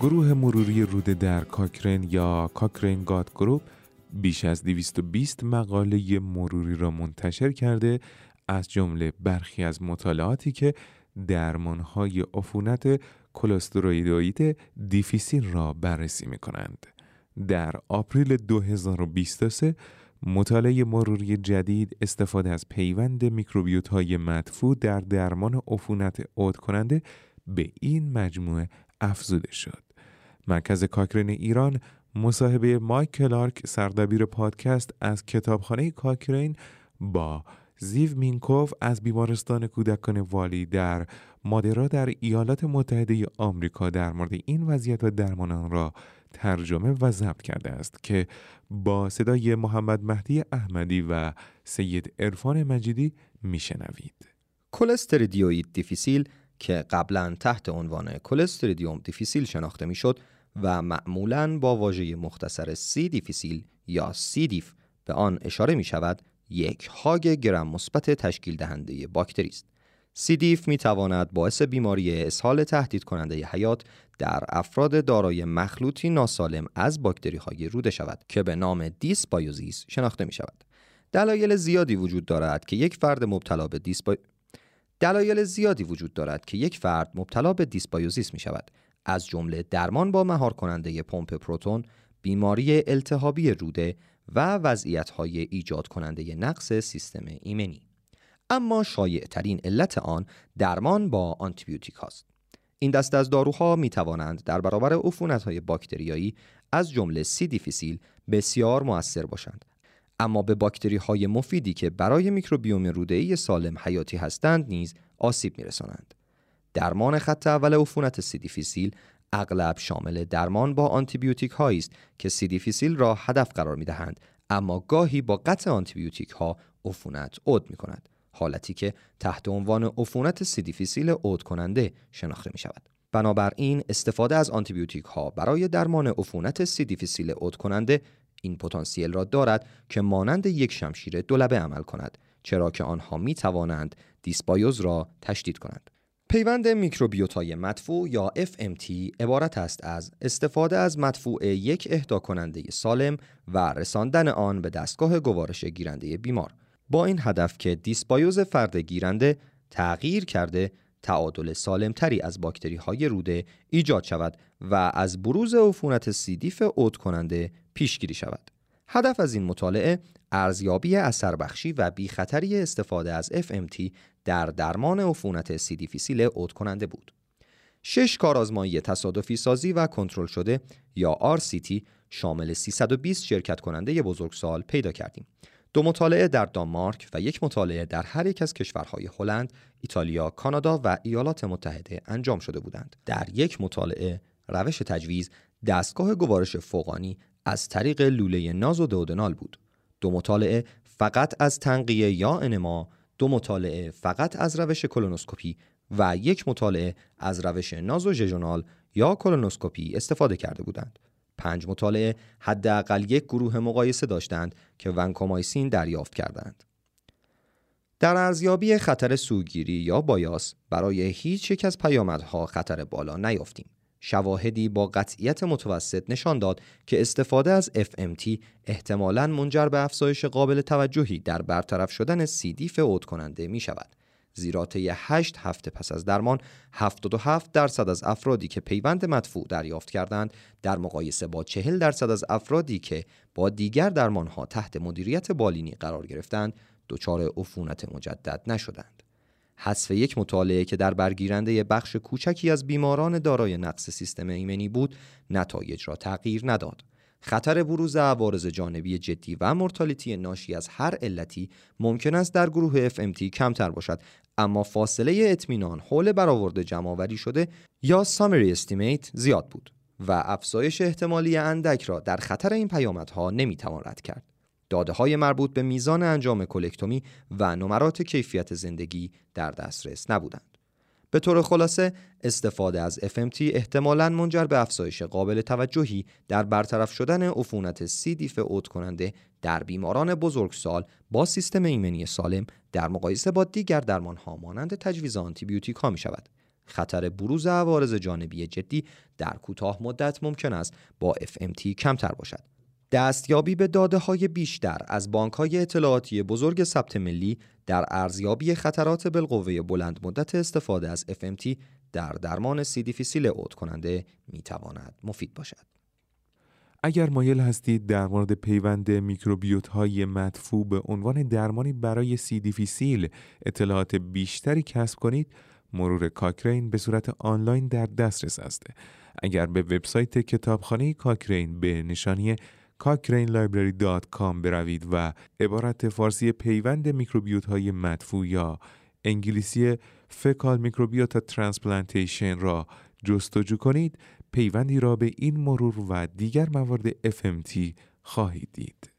گروه مروری روده در کاکرین یا Cochrane Gut Group بیش از 220 مقاله مروری را منتشر کرده از جمله برخی از مطالعاتی که درمانهای عفونت کلستریدیوئید دیفیسیل را بررسی می کنند. در April 2023 مطالعه مروری جدید استفاده از پیوند میکروبیوتای مدفوع در درمان عفونت عود کننده به این مجموعه افزوده شد. مرکز کاکرین ایران مصاحبه مایک کلارک سردبیر پادکست از کتابخانه کاکرین با زیو مینکوف از بیمارستان کودکان والی در مادرا در ایالات متحده آمریکا در مورد این وضعیت و درمان را ترجمه و ضبط کرده است که با صدای محمد مهدی احمدی و سید عرفان مجیدی میشنوید. کلستریدیوئید دیفیسیل که قبلا تحت عنوان کلستریدیوم دیفیسیل شناخته می‌شد و معمولا با واژه مختصر C. difficile یا C. diff به آن اشاره می شود یک هاگ گرم مثبت تشکیل دهنده باکتری است. C. diff می تواند باعث بیماری اسهال تهدید کننده حیات در افراد دارای مخلوطی ناسالم از باکتری های روده شود که به نام dysbiosis شناخته می شود. دلایل زیادی وجود دارد که یک فرد مبتلا به دیسبا... دلایل زیادی وجود دارد که یک فرد مبتلا به dysbiosis می شود از جمله درمان با مهار کننده پمپ پروتون، بیماری التهابی روده و وضعیت های ایجاد کننده نقص سیستم ایمنی. اما شایع ترین علت آن درمان با آنتیبیوتیک هاست. این دست از داروها می توانند در برابر عفونت های باکتریایی از جمله C. difficile بسیار موثر باشند. اما به باکتری های مفیدی که برای میکروبیوم روده‌ای سالم حیاتی هستند نیز آسیب می رسانند. درمان خط اول عفونت C. difficile اغلب شامل درمان با آنتیبیوتیک هایی است که C. difficile را هدف قرار می دهند اما گاهی با قطع آنتیبیوتیک ها عفونت عود می کند. حالتی که تحت عنوان عفونت C. difficile عود کننده شناخته می شود. بنابراین استفاده از آنتیبیوتیک ها برای درمان عفونت C. difficile عود کننده این پتانسیل را دارد که مانند یک شمشیر دولبه عمل کند چرا که آنها می توانند dysbiosis را تشدید کنند. پیوند میکروبیوتای مدفوع یا FMT عبارت است از استفاده از مدفوع یک اهدا کننده سالم و رساندن آن به دستگاه گوارش گیرنده بیمار با این هدف که dysbiosis فرد گیرنده تغییر کرده تعادل سالمتری از باکتری های روده ایجاد شود و از بروز عفونت سیدیف عود کننده پیشگیری شود. هدف از این مطالعه ارزیابی اثر بخشی و بی خطری استفاده از FMT در درمان عفونت سیدیفیسیل عود کننده بود. شش کارآزمایی تصادفی سازی و کنترل شده یا RCT شامل 320 شرکت کننده بزرگسال پیدا کردیم. دو مطالعه در دانمارک و یک مطالعه در هر یک از کشورهای هلند، ایتالیا، کانادا و ایالات متحده انجام شده بودند. در یک مطالعه روش تجویز دستگاه گوارش فوقانی از طریق لوله ناز و دودنال بود. دو مطالعه فقط از تنقیه یا انما، دو مطالعه فقط از روش کلونوسکوپی و یک مطالعه از روش نازو یا کلونوسکوپی استفاده کرده بودند. پنج مطالعه حداقل یک گروه مقایسه داشتند که ونکومایسین دریافت کردند. در ارزیابی خطر سوگیری یا بایاس برای هیچ یک از پیامدها خطر بالا نیافتیم. شواهدی با قطعیت متوسط نشان داد که استفاده از FMT احتمالاً منجر به افزایش قابل توجهی در برطرف شدن سیدیف عود کننده می شود. زیرا طی 8 هفته پس از درمان 77 درصد از افرادی که پیوند مدفوع دریافت کردند در مقایسه با 40 درصد از افرادی که با دیگر درمانها تحت مدیریت بالینی قرار گرفتند دچار عفونت مجدد نشدند. حذف یک مطالعه که در برگیرنده بخش کوچکی از بیماران دارای نقص سیستم ایمنی بود نتایج را تغییر نداد. خطر بروز عوارض جانبی جدی و مرتالیتی ناشی از هر علتی ممکن است در گروه FMT کمتر باشد اما فاصله اطمینان حول برآورد جمعآوری شده یا سامری استیمیت زیاد بود و افزایش احتمالی اندک را در خطر این پیامدها نمی‌توان رد کرد. داده های مربوط به میزان انجام کلکتومی و نمرات کیفیت زندگی در دسترس نبودند. به طور خلاصه استفاده از FMT احتمالاً منجر به افزایش قابل توجهی در برطرف شدن عفونت سی دیف اوت کننده در بیماران بزرگسال با سیستم ایمنی سالم در مقایسه با دیگر درمان ها مانند تجویز آنتیبیوتیک ها می شود. خطر بروز عوارض جانبی جدی در کوتاه مدت ممکن است با FMT کمتر باشد. دستیابی به داده های بیشتر از بانک های اطلاعاتی بزرگ ثبت ملی در ارزیابی خطرات بالقوه بلند مدت استفاده از FMT در درمان سی دیفیسیل اوت کننده می تواند مفید باشد. اگر مایل هستید در مورد پیوند میکروبیوت های مدفوع به عنوان درمانی برای سی دیفیسیل اطلاعات بیشتری کسب کنید مرور کاکرین به صورت آنلاین در دسترس است. اگر به وبسایت کتابخانه کاکرین به نشانی cochranelibrary.com بروید و عبارت فارسی پیوند میکروبیوتای مدفوع یا انگلیسی fecal microbiota transplantation را جستجو کنید پیوندی را به این مرور و دیگر موارد FMT خواهید دید.